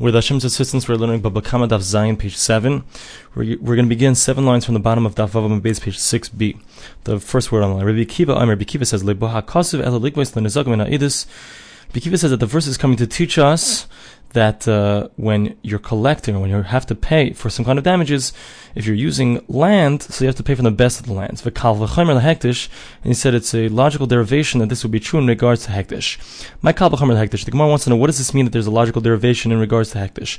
With Hashem's assistance, we're learning Baba Kama Daf Zayin, page 7. We're, we're going to begin seven lines from the bottom of Daf Vavam base, page 6b. The first word on the line. Rabbi Kiva, I'm Rabbi Kiva says, Leboha Kosiv Ela Ligvois Lenezagim Idis. Rabbi Kiva says that the verse is coming to teach us that uh, when you're collecting when you have to pay for some kind of damages, if you're using land, so you have to pay from the best of the lands. And he said it's a logical derivation that this would be true in regards to hekdesh. My kal hekdesh. The Gemara wants to know what does this mean that there's a logical derivation in regards to hekdesh.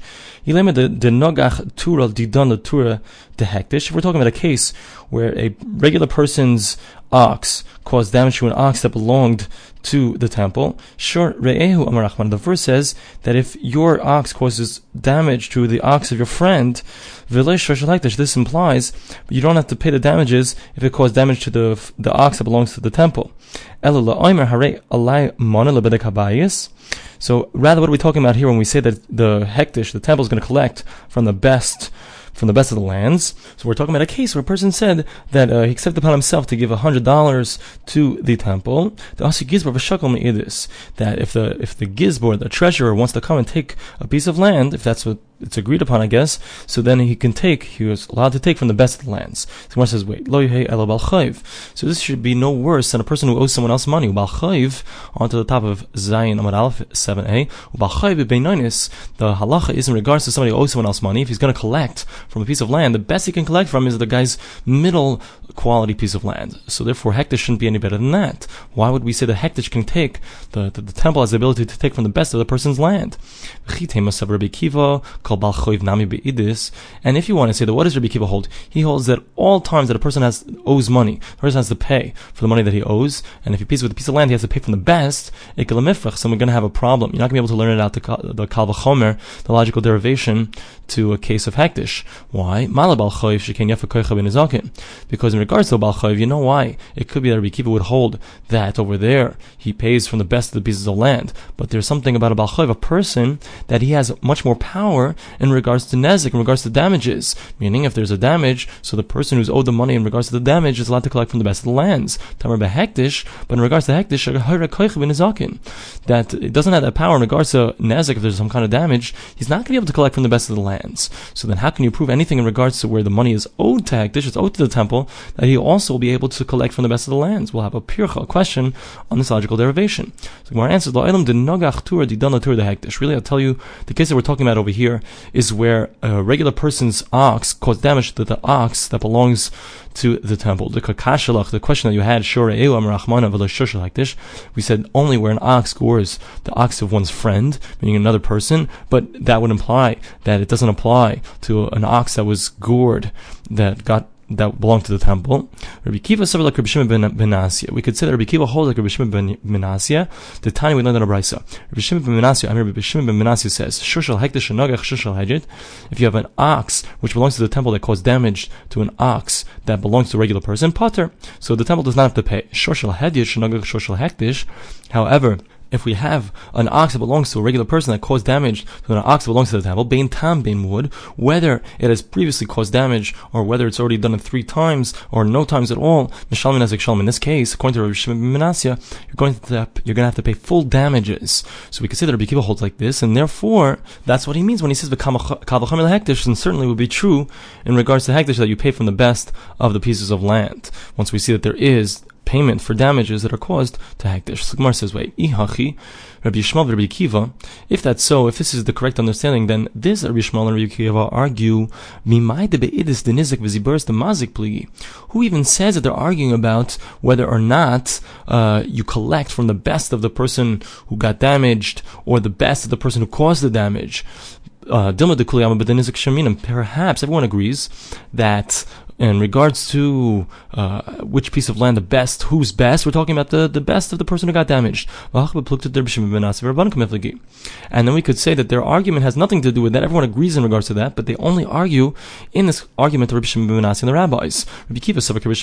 hekdesh. If we're talking about a case where a regular person's ox caused damage to an ox that belonged to the temple. Sure, Re'ehu Amarachman. The verse says that if your ox causes damage to the ox of your friend, this implies you don't have to pay the damages if it caused damage to the the ox that belongs to the temple. So rather, what are we talking about here when we say that the hekdesh, the temple, is going to collect from the best from the best of the lands. So we're talking about a case where a person said that uh, he accepted upon himself to give hundred dollars to the temple. The asi gizbar v'shakel that if the if the gizbor, the treasurer, wants to come and take a piece of land, if that's what it's agreed upon, I guess. So then he can take, he was allowed to take from the best of the lands. So Gemara says, wait, lo So this should be no worse than a person who owes someone else money. Ubal chayv, onto the top of Zayin Amud Aleph 7a. Ubal chayv the halacha is in regards to somebody who owes someone else money. If he's going to collect from a piece of land, the best he can collect from is the guy's middle quality piece of land. So therefore, hekdesh shouldn't be any better than that. Why would we say that hekdesh can take, the, the, the temple has the ability to take from the best of the person's land? And if you want to say that, what does Rabbi Kiva hold? He holds that all times that a person has owes money, the person has to pay for the money that he owes, and if he pays with a piece of land, he has to pay from the best. So we're going to have a problem. You're not going to be able to learn it out the the kalvachomer, the logical derivation to a case of hekdesh. Why? Because in regards to balchayiv, you know why? It could be that Rabbi Kiva would hold that over there he pays from the best of the pieces of land, but there's something about a balchayiv, a person that he has much more power in regards to nezik, in regards to damages. Meaning, if there's a damage, so the person who's owed the money in regards to the damage is allowed to collect from the best of the lands. Tamar behektish, but in regards to hekdesh, that it doesn't have that power in regards to nezik. If there's some kind of damage, he's not going to be able to collect from the best of the lands. So then, how can you prove anything in regards to where the money is owed to hekdesh? It's owed to the temple that he also will be able to collect from the best of the lands. We'll have a pircha, question on this logical derivation. So Gemara answers, Really, I'll tell you, the case that we're talking about over here is where a regular person's ox caused damage to the ox that belongs to the temple. The kakashalach, the question that you had, we said only where an ox gores the ox of one's friend, meaning another person, but that would imply that it doesn't apply to an ox that was gored, that got that belong to the temple. Rabbi Kiva said like Rabbi Shimon ben Menasya. We could say that Rabbi Kiva holds like Rabbi Shimon ben Menasya. The tiny we learned in a brisa. Rabbi Shimon ben Menasya. I mean Rabbi Shimon ben Menasya says, "Shushal shushal hejit." If you have an ox which belongs to the temple that caused damage to an ox that belongs to a regular person, potter. So the temple does not have to pay. Shushal hedish nagach shushal hekdesh. However, if we have an ox that belongs to a regular person that caused damage to an ox that belongs to the temple, bein tam, bein wood, whether it has previously caused damage or whether it's already done it three times or no times at all, mishalmin as. In this case, according to Shimon ben you're going to you're going to have to pay full damages. So we that Rabbi holds like this, and therefore that's what he means when he says hekdesh, and certainly would be true in regards to hekdesh that you pay from the best of the pieces of land. Once we see that there is payment for damages that are caused to Hekdesh. So Gemara says, wait, Ihachi, Rabbi Yishmael Rabbi Kiva, if that's so, if this is the correct understanding, then this Rabbi Yishmael and Rabbi Kiva argue, Mimai de be'idis de nizik v'ziburis de mazik pligi. Who even says that they're arguing about whether or not uh, you collect from the best of the person who got damaged or the best of the person who caused the damage? Uh, perhaps everyone agrees that in regards to uh, which piece of land the best, who's best, we're talking about the, the best of the person who got damaged. And then we could say that their argument has nothing to do with that. Everyone agrees in regards to that, but they only argue in this argument to Rabbi Shimon ben and the rabbis. Rabbi Kiva, Rabbi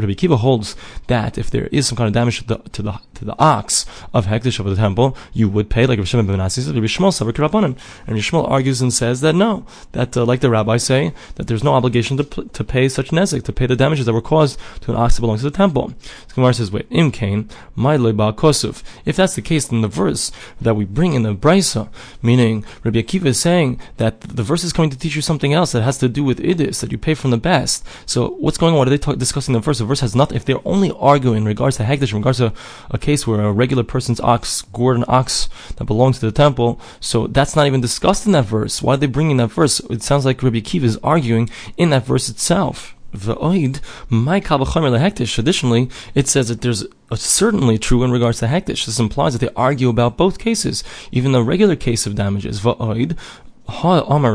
Rabbi Kiva holds that if there is some kind of damage to the to the, to the ox of Hekdesh of the temple, you would pay like Rabbi Shimon ben Rabbi Shmuel, And Rabbi Shmuel argues and says that no, that uh, like the rabbis say, that there's no obligation to, to to pay such an nezik, to pay the damages that were caused to an ox that belongs to the temple. So Gemara says, wait, im kain, my kosuf. If that's the case, then the verse that we bring in the brisa, meaning Rabbi Akiva is saying that the verse is going to teach you something else that has to do with idis, that you pay from the best. So what's going on? What are they talk, discussing the verse? The verse has nothing. If they're only arguing in regards to hagdish, in regards to a case where a regular person's ox gored an ox that belongs to the temple, so that's not even discussed in that verse. Why are they bringing that verse? It sounds like Rabbi Akiva is arguing in that verse itself. V'oid, my. Traditionally, it says that there's certainly true in regards to hekdesh. This implies that they argue about both cases, even the regular case of damages. V'oid,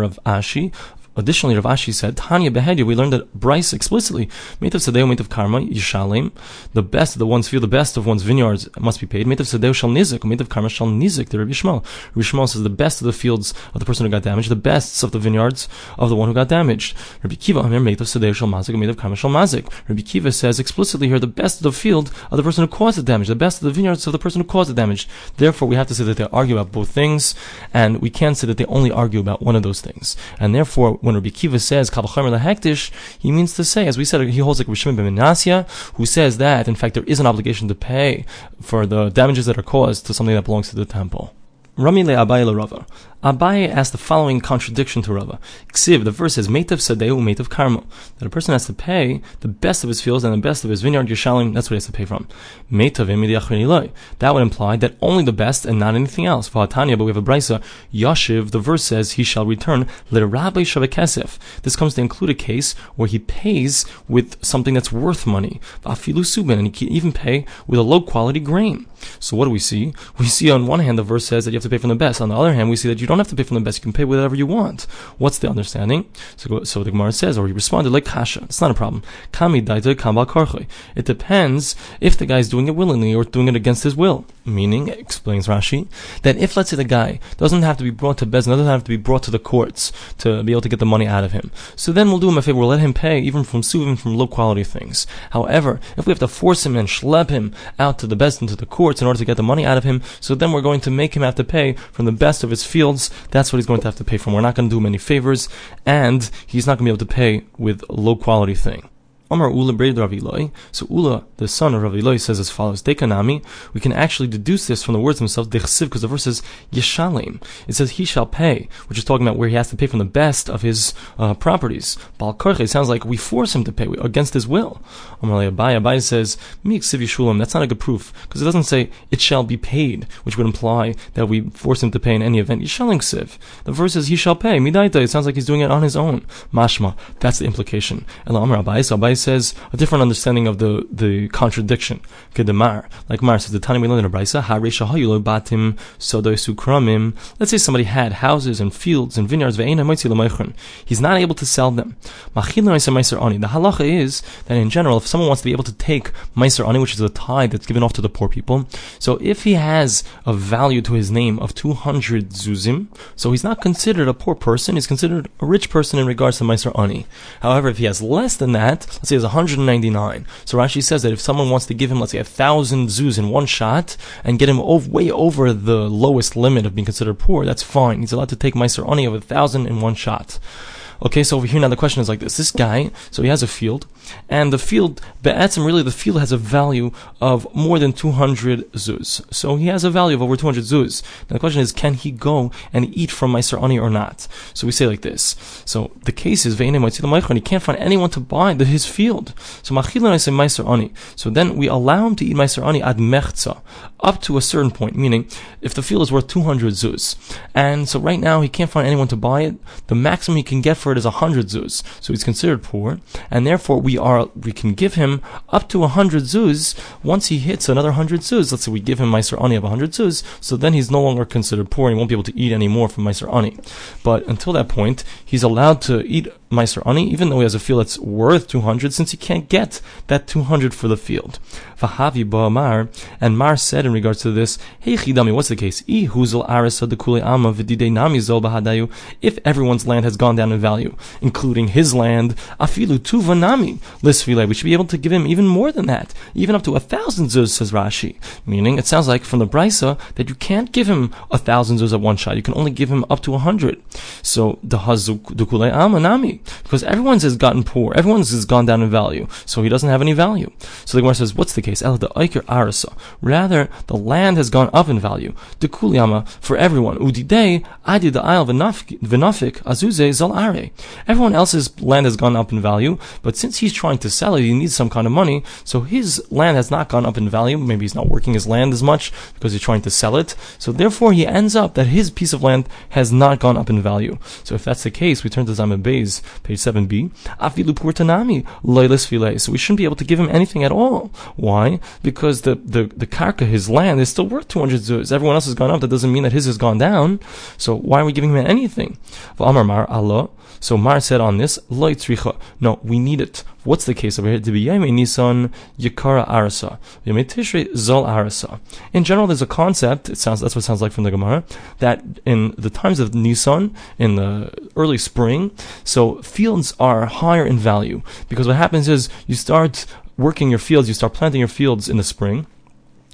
of Ashi, Additionally, Rav Ashi said, Tanya Behedia, we learned that brisa explicitly, of Sadeo, of Karma, Yishalim, the best of the one's field, the best of one's vineyards must be paid. Of Sadeo shall Nizik, of Karma shall Nizik, the Rabbi Shmuel. Rabbi Shmuel says the best of the fields of the person who got damaged, the best of the vineyards of the one who got damaged. Rabbi Kiva, Amir, of Sadeo shall Mazik, of Karma shall Mazik. Rabbi Kiva says explicitly here, the best of the field of the person who caused the damage, the best of the vineyards of the person who caused the damage. Therefore, we have to say that they argue about both things, and we can't say that they only argue about one of those things. And therefore, when Rabbi Kiva says, Kavachomer lahektish, he means to say, as we said, he holds like Rishim ben who says that in fact there is an obligation to pay for the damages that are caused to something that belongs to the temple. Rami le Abaye Rava. Abaye asked the following contradiction to Rava. Ksiv, the verse says, Metav Sadeu, Metav Karmo. That a person has to pay the best of his fields and the best of his vineyard, Yishalim, that's what he has to pay from. Metav That would imply that only the best and not anything else. Vahatanya, but we have a brisa, Yashiv, the verse says, he shall return, Rabbi Shavakesef. This comes to include a case where he pays with something that's worth money. Subin, and he can even pay with a low quality grain. So what do we see? We see on one hand the verse says that you have to pay from the best. On the other hand, we see that you don't have to pay from the best. You can pay whatever you want. What's the understanding? So, so the Gemara says, or he responded like kasha. It's not a problem. Kami kambal It depends if the guy is doing it willingly or doing it against his will. Meaning, explains Rashi, that if let's say the guy doesn't have to be brought to Beis Din, doesn't have to be brought to the courts to be able to get the money out of him. So then we'll do him a favor. We'll let him pay even from suvim from low quality things. However, if we have to force him and schlep him out to the Beis Din to the courts in order to get the money out of him, so then we're going to make him have to pay from the best of his fields. That's what he's going to have to pay for. We're not going to do him any favors, and he's not going to be able to pay with low quality thing. Omar Ula Braid Rav Eloi. So Ula, the son of Rav Eloi, says as follows: Dekanami. We can actually deduce this from the words themselves. Dechsiv, because the verse says Yeshalim. It says he shall pay, which is talking about where he has to pay from the best of his uh, properties. Bal sounds like we force him to pay against his will. Omar Abaye Abaye says Mi Shulam. That's not a good proof because it doesn't say it shall be paid, which would imply that we force him to pay in any event. Yeshalim Ksiv. The verse says he shall pay. Midaita. It sounds like he's doing it on his own. Mashma. That's the implication. And Omar Abaye Abaye says a different understanding of the, the contradiction. Kedemar. Like Mar says, the Tani in Brisa, batim sukramim. Let's say somebody had houses and fields and vineyards, he's not able to sell them. The halacha is that in general, if someone wants to be able to take meiser ani, which is a tithe that's given off to the poor people, so if he has a value to his name of 200 zuzim, so he's not considered a poor person, he's considered a rich person in regards to meiser ani. However, if he has less than that, say 100 199. So Rashi says that if someone wants to give him, let's say, a thousand zuz in one shot and get him way over the lowest limit of being considered poor, that's fine. He's allowed to take Meiser Oni of a thousand in one shot. Okay, so over here now the question is like this. This guy, so he has a field, and the field, Be'etzim, really the field has a value of more than 200 zuz. So he has a value of over 200 zuz. Now the question is, can he go and eat from Meiser Ani or not? So we say like this. So the case is, he can't find anyone to buy the, his field. So Machilan I say Meiser Ani. So then we allow him to eat Meiser Ani ad mechza, up to a certain point, meaning if the field is worth 200 zuz. And so right now he can't find anyone to buy it, the maximum he can get for it is 100 zuz. So he's considered poor, and therefore we are we can give him up to 100 zuz. Once he hits another 100 zuz, let's say we give him Meiser Ani of 100 zuz, so then he's no longer considered poor and he won't be able to eat any more from Meiser Ani. But until that point, he's allowed to eat Meiser Ani, even though he has a field that's worth 200, since he can't get that 200 for the field. Vahavi Ba'amar, and Mar said in regards to this, Hey Chidami, what's the case? If everyone's land has gone down in value, including his land, afilu tuvanami, lisfile, we should be able to give him even more than that, even up to a thousand zuz, says Rashi. Meaning, it sounds like from the Brisa that you can't give him a thousand zuz at one shot, you can only give him up to a hundred. So the Hazukule Amanami. Because everyone's has gotten poor. Everyone's has gone down in value. So he doesn't have any value. So the Gemara says, what's the case? The Arasa. Rather, the land has gone up in value. The Kuliyama for everyone. Udide, I did the Isle Vinafik, Azuze Zalare. Everyone else's land has gone up in value, but since he's trying to sell it, he needs some kind of money. So his land has not gone up in value. Maybe he's not working his land as much because he's trying to sell it. So therefore, he ends up that his piece of land has not gone up in value. So if that's the case, we turn to Zaman Bays, page 7b. Afilu Purtanami, Loilis File. So we shouldn't be able to give him anything at all. Why? Because the, the, the karka, his land, is still worth 200 zuz. Everyone else has gone up. That doesn't mean that his has gone down. So why are we giving him anything? So Mar said on this, No, we need it. What's the case over here? To be Yame Nisan Yakara Arasa. Tishrei Zol Arasa. In general, there's a concept, it sounds that's what it sounds like from the Gemara, that in the times of Nisan, in the early spring, so fields are higher in value. Because what happens is you start working your fields, you start planting your fields in the spring,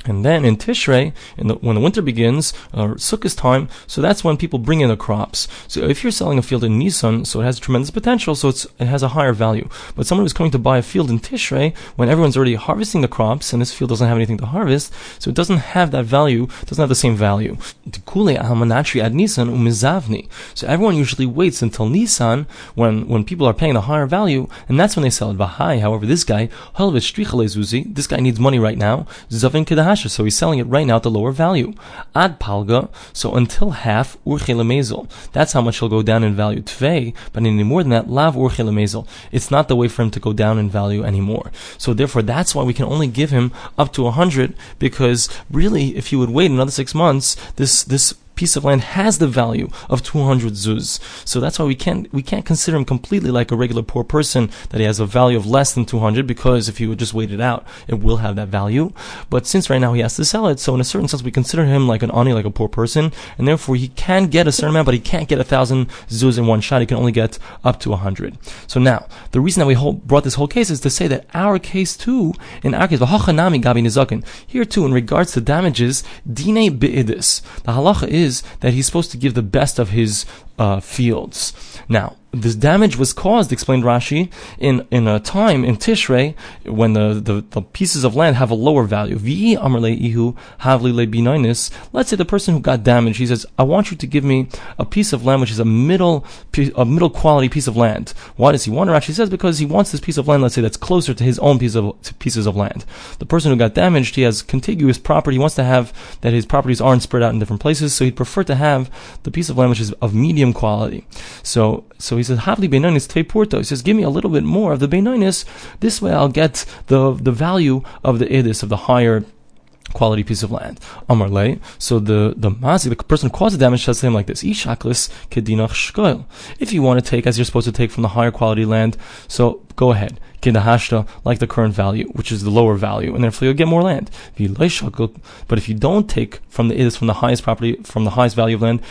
and then in Tishrei, in the, when the winter begins, uh, Sukkot time, so that's when people bring in the crops. So if you're selling a field in Nisan, so it has tremendous potential, so it has a higher value. But someone who's coming to buy a field in Tishrei, when everyone's already harvesting the crops, and this field doesn't have anything to harvest, so it doesn't have that value, doesn't have the same value. So everyone usually waits until Nisan, when, when people are paying the higher value, and that's when they sell it. However, this guy, this guy needs money right now, so he's selling it right now at the lower value. Ad palga, so until half urchele That's how much he'll go down in value. Tvei, but any more than that, lav urchele It's not the way for him to go down in value anymore. So therefore, that's why we can only give him up to a hundred, because really, if you would wait another six months, this this piece of land has the value of 200 zuz. So that's why we can't we can't consider him completely like a regular poor person that he has a value of less than 200 because if he would just wait it out, it will have that value. But since right now he has to sell it, so in a certain sense we consider him like an ani, like a poor person, and therefore he can get a certain amount, but he can't get a thousand zuz in one shot. He can only get up to 100. So now the reason that we brought this whole case is to say that our case too, in our case, here too, in regards to damages, dine be'idis. The halacha is is that he's supposed to give the best of his uh, fields. Now, this damage was caused, explained Rashi, in, in a time in Tishrei when the, the, the pieces of land have a lower value. Let's say the person who got damaged, he says, I want you to give me a piece of land which is a middle a middle quality piece of land. Why does he want it? Rashi says because he wants this piece of land, let's say, that's closer to his own piece of pieces of land. The person who got damaged, he has contiguous property. He wants to have that his properties aren't spread out in different places, so he'd prefer to have the piece of land which is of medium quality. So so he says, Havli Beinonis Tve Porto. He says, give me a little bit more of the Beinonis. This way I'll get the, the value of the Edis, of the higher quality piece of land. Amar Le. So the the mazi, the person who caused the damage, says to him like this: Ishaklis kedinach shkoil. If you want to take as you're supposed to take from the higher quality land, so go ahead. Kedahashta, like the current value, which is the lower value, and therefore you'll get more land. But if you don't take from the is from the highest property, from the highest value of land,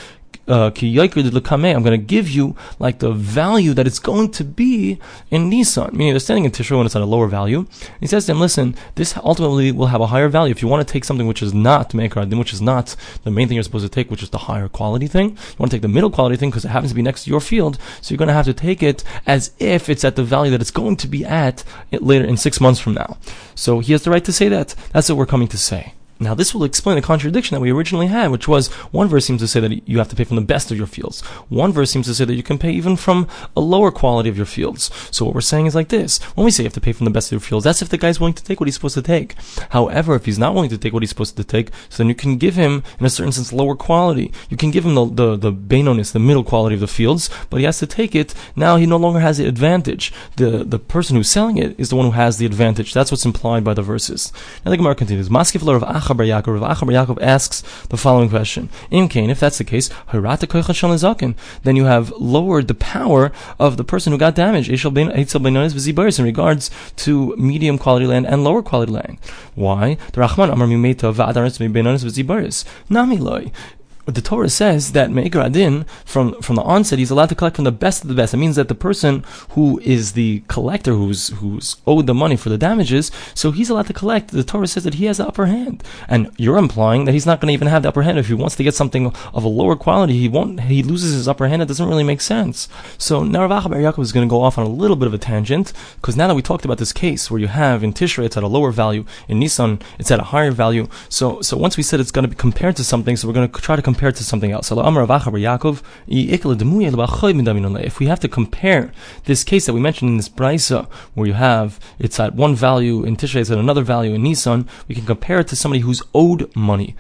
uh, I'm going to give you like the value that it's going to be in Nissan. Meaning they're standing in Tishrei when it's at a lower value. he says to them, listen, this ultimately will have a higher value. If you want to take something which is not Mekar, which is not the main thing you're supposed to take, which is the higher quality thing, you want to take the middle quality thing because it happens to be next to your field. So you're going to have to take it as if it's at the value that it's going to be at later in six months from now. So he has the right to say that. That's what we're coming to say. Now, this will explain the contradiction that we originally had, which was one verse seems to say that you have to pay from the best of your fields. One verse seems to say that you can pay even from a lower quality of your fields. So what we're saying is like this. When we say you have to pay from the best of your fields, that's if the guy's willing to take what he's supposed to take. However, if he's not willing to take what he's supposed to take, so then you can give him, in a certain sense, lower quality. You can give him the, the, the Benonis, the middle quality of the fields, but he has to take it. Now he no longer has the advantage. The, the person who's selling it is the one who has the advantage. That's what's implied by the verses. Now the Gemara continues. Of Acha Bar Yaakov. Rav Acha Bar Yaakov asks the following question: Im Kain, if that's the case, then you have lowered the power of the person who got damaged. In regards to medium quality land and lower quality land. Why? The Rahman Amar Mimeta Nami. The Torah says that Me'ikar Adin, from, from the onset, he's allowed to collect from the best of the best. It means that the person who is the collector, who's, who's owed the money for the damages, so he's allowed to collect. The Torah says that he has the upper hand. And you're implying that he's not going to even have the upper hand. If he wants to get something of a lower quality, he won't, he loses his upper hand. It doesn't really make sense. So now Bar Yaakov is going to go off on a little bit of a tangent, because now that we talked about this case where you have in Tishrei it's at a lower value, in Nisan it's at a higher value. So, so once we said it's going to be compared to something, so we're going to try to compare it to something else. If we have to compare this case that we mentioned in this brisa, where you have it's at one value in Tishrei, it's at another value in Nisan, we can compare it to somebody who's owed money.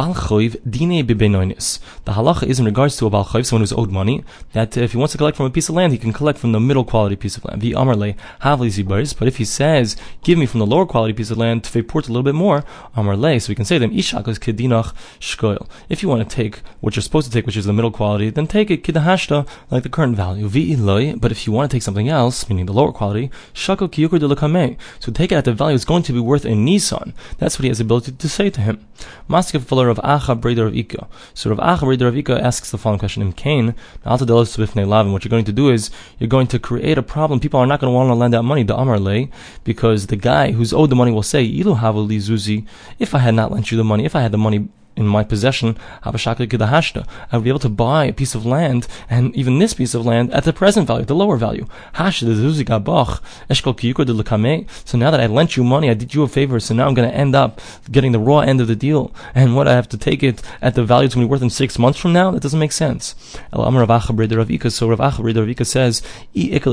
Dine. The halacha is in regards to a balchoiv, someone who's owed money, that if he wants to collect from a piece of land, he can collect from the middle quality piece of land. amarle havli. But if he says, give me from the lower quality piece of land to port a little bit more, amarle, so we can say them, ishakos kedinach shkoil. If you want to take what you're supposed to take, which is the middle quality, then take it kidahashta, like the current value. But if you want to take something else, meaning the lower quality, shako kiyukur de So take it at the value it's going to be worth in Nissan. That's what he has the ability to say to him. Of Acha Breder of Ika. So Rav Acha Breder of Ika asks the following question: In Cain, what you're going to do is you're going to create a problem. People are not going to want to lend out money to Amar lay, because the guy who's owed the money will say, "Ilu Zuzi." If I had not lent you the money, if I had the money in my possession, I would be able to buy a piece of land, and even this piece of land, at the present value, the lower value. So now that I lent you money, I did you a favor, so now I'm going to end up getting the raw end of the deal. And what I have to take it at the value it's going to be worth in six months from now, that doesn't make sense. So Rav Acha says, if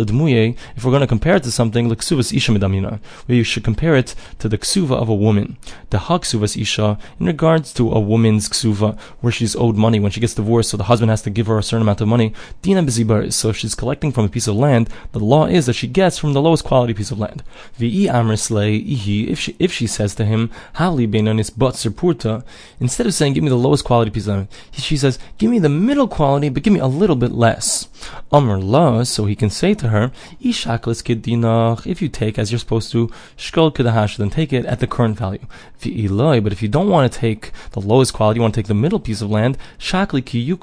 we're going to compare it to something, you should compare it to the ksuva of a woman. The haksuvas isha, in regards to a woman's ksuva where she's owed money when she gets divorced, so the husband has to give her a certain amount of money. Dina bezibar, so she's collecting from a piece of land. The law is that she gets from the lowest quality piece of land. V'i ihi, if she if she says to him, Hali beinanis but purta, instead of saying give me the lowest quality piece of land, she says, give me the middle quality, but give me a little bit less. Amr la, so he can say to her, Ishaklis kedinach, if you take as you're supposed to, shkol kedahash, then take it at the current value. V'i but if you don't want to take the lowest lowest quality, you want to take the middle piece of land, shakli ki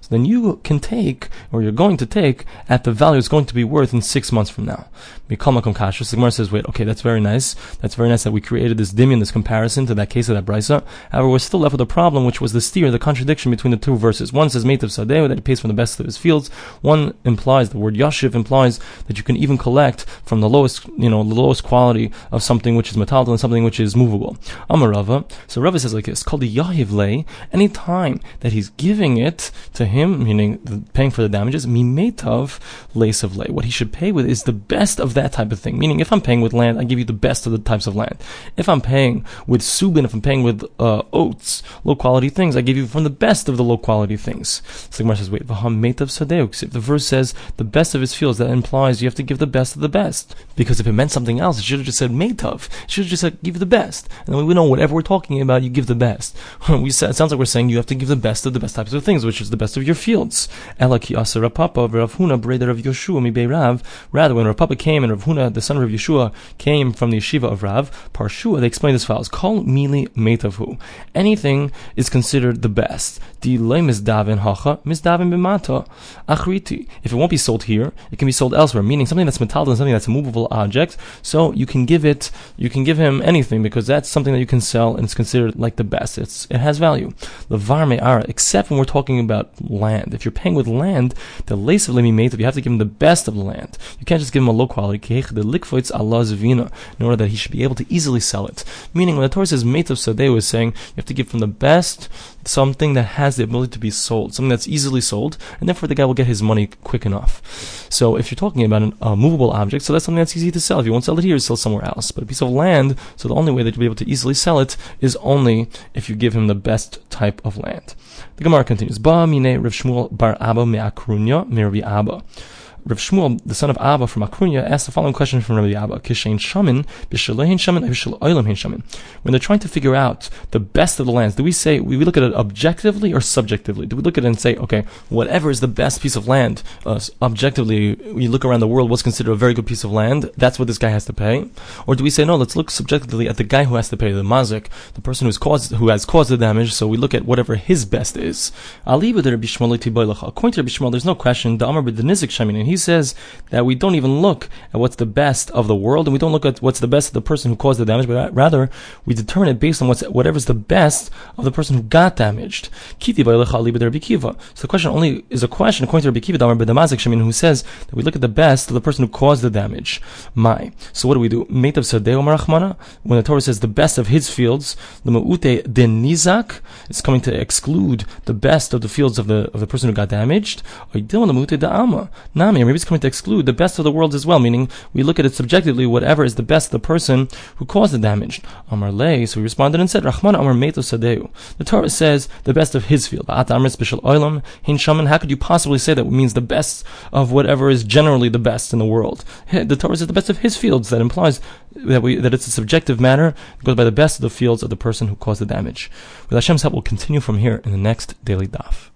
So then you can take, or you're going to take, at the value it's going to be worth in six months from now. Mikal Makom Kasha. Sigmar says, wait, okay, that's very nice. That's very nice that we created this dimion, this comparison to that case of that brisa. However, we're still left with a problem, which was the steer, the contradiction between the two verses. One says Mate of Sadeh, that he pays from the best of his fields. One implies, the word Yashiv implies that you can even collect from the lowest, you know, the lowest quality of something which is metal and something which is movable. Amarava. So Rava says like this, called the Yahiv lay, any time that he's giving it to him, meaning the, paying for the damages, of lay. What he should pay with is the best of that type of thing. Meaning, if I'm paying with land, I give you the best of the types of land. If I'm paying with subin, if I'm paying with uh, oats, low quality things, I give you from the best of the low quality things. So the Gemara says, wait, if the verse says the best of his fields, that implies you have to give the best of the best. Because if it meant something else, it should have just said metav. It should have just said give the best. And then we know whatever we're talking about, you give the best. we said, it sounds like we're saying you have to give the best of the best types of things, which is the best of your fields. Elaki asara papa breder of Yoshua mi Rav. Rather, when Rav Papa came and Rav Huna the son of Yeshua, came from the yeshiva of Rav, Parshua, they explain this file as follows: Call mili metavu. Anything is considered the best. Di hacha achriti. If it won't be sold here, it can be sold elsewhere. Meaning something that's metal and something that's a movable object. So you can give it, you can give him anything because that's something that you can sell and it's considered like the best. It's it has value. The Levar me'ara, except when we're talking about land. If you're paying with land, the lace of lemi you have to give him the best of the land. You can't just give him a low quality the likvoitz Allah zvina, in order that he should be able to easily sell it. Meaning, when the Torah says metav sadeh is saying you have to give from the best something that has the ability to be sold, something that's easily sold, and therefore the guy will get his money quick enough. So if you're talking about a uh, movable object, so that's something that's easy to sell. If you won't sell it here, sell somewhere else. But a piece of land, so the only way that you'll be able to easily sell it is only if you give him the best type of land. The Gemara continues. Ba mine Rav Shmuel bar Abba me'akrunya mir Abba. Rav Shmuel, the son of Abba from Akrunya, asked the following question from Rabbi Abba: Kishain shamin. When they're trying to figure out the best of the lands, do we say we look at it objectively or subjectively? Do we look at it and say, okay, whatever is the best piece of land, uh, objectively, we look around the world, what's considered a very good piece of land, that's what this guy has to pay, or do we say no? Let's look subjectively at the guy who has to pay the mazik, the person who's caused who has caused the damage. So we look at whatever his best is. According to Rabbi Shmuel, there's no question. The Amar Shamin, and he says that we don't even look at what's the best of the world, and we don't look at what's the best of the person who caused the damage, but rather we determine it based on what's whatever's the best of the person who got damaged. So the question only is a question according to Rabbi Kiva, Amar Shamin, who says that we look at the best of the person who caused the damage. My. So what do we do? When the Torah says the best of his fields, the Ma'ute de Nizak is coming to exclude the best of the fields of the of the person who got damaged. Nami, maybe it's coming to exclude the best of the world as well, meaning we look at it subjectively, whatever is the best the person who caused the damage. Amar Lei, so we responded and said, Rahman Amar Meto Sadeu. The Torah says the best of his field. How could you possibly say that means the best of whatever is generally the best in the world? The Torah says the best of his fields. That implies that we that it's a subjective matter. Goes by the best of the fields of the person who caused the damage. With Hashem's help, we'll continue from here in the next daily daf.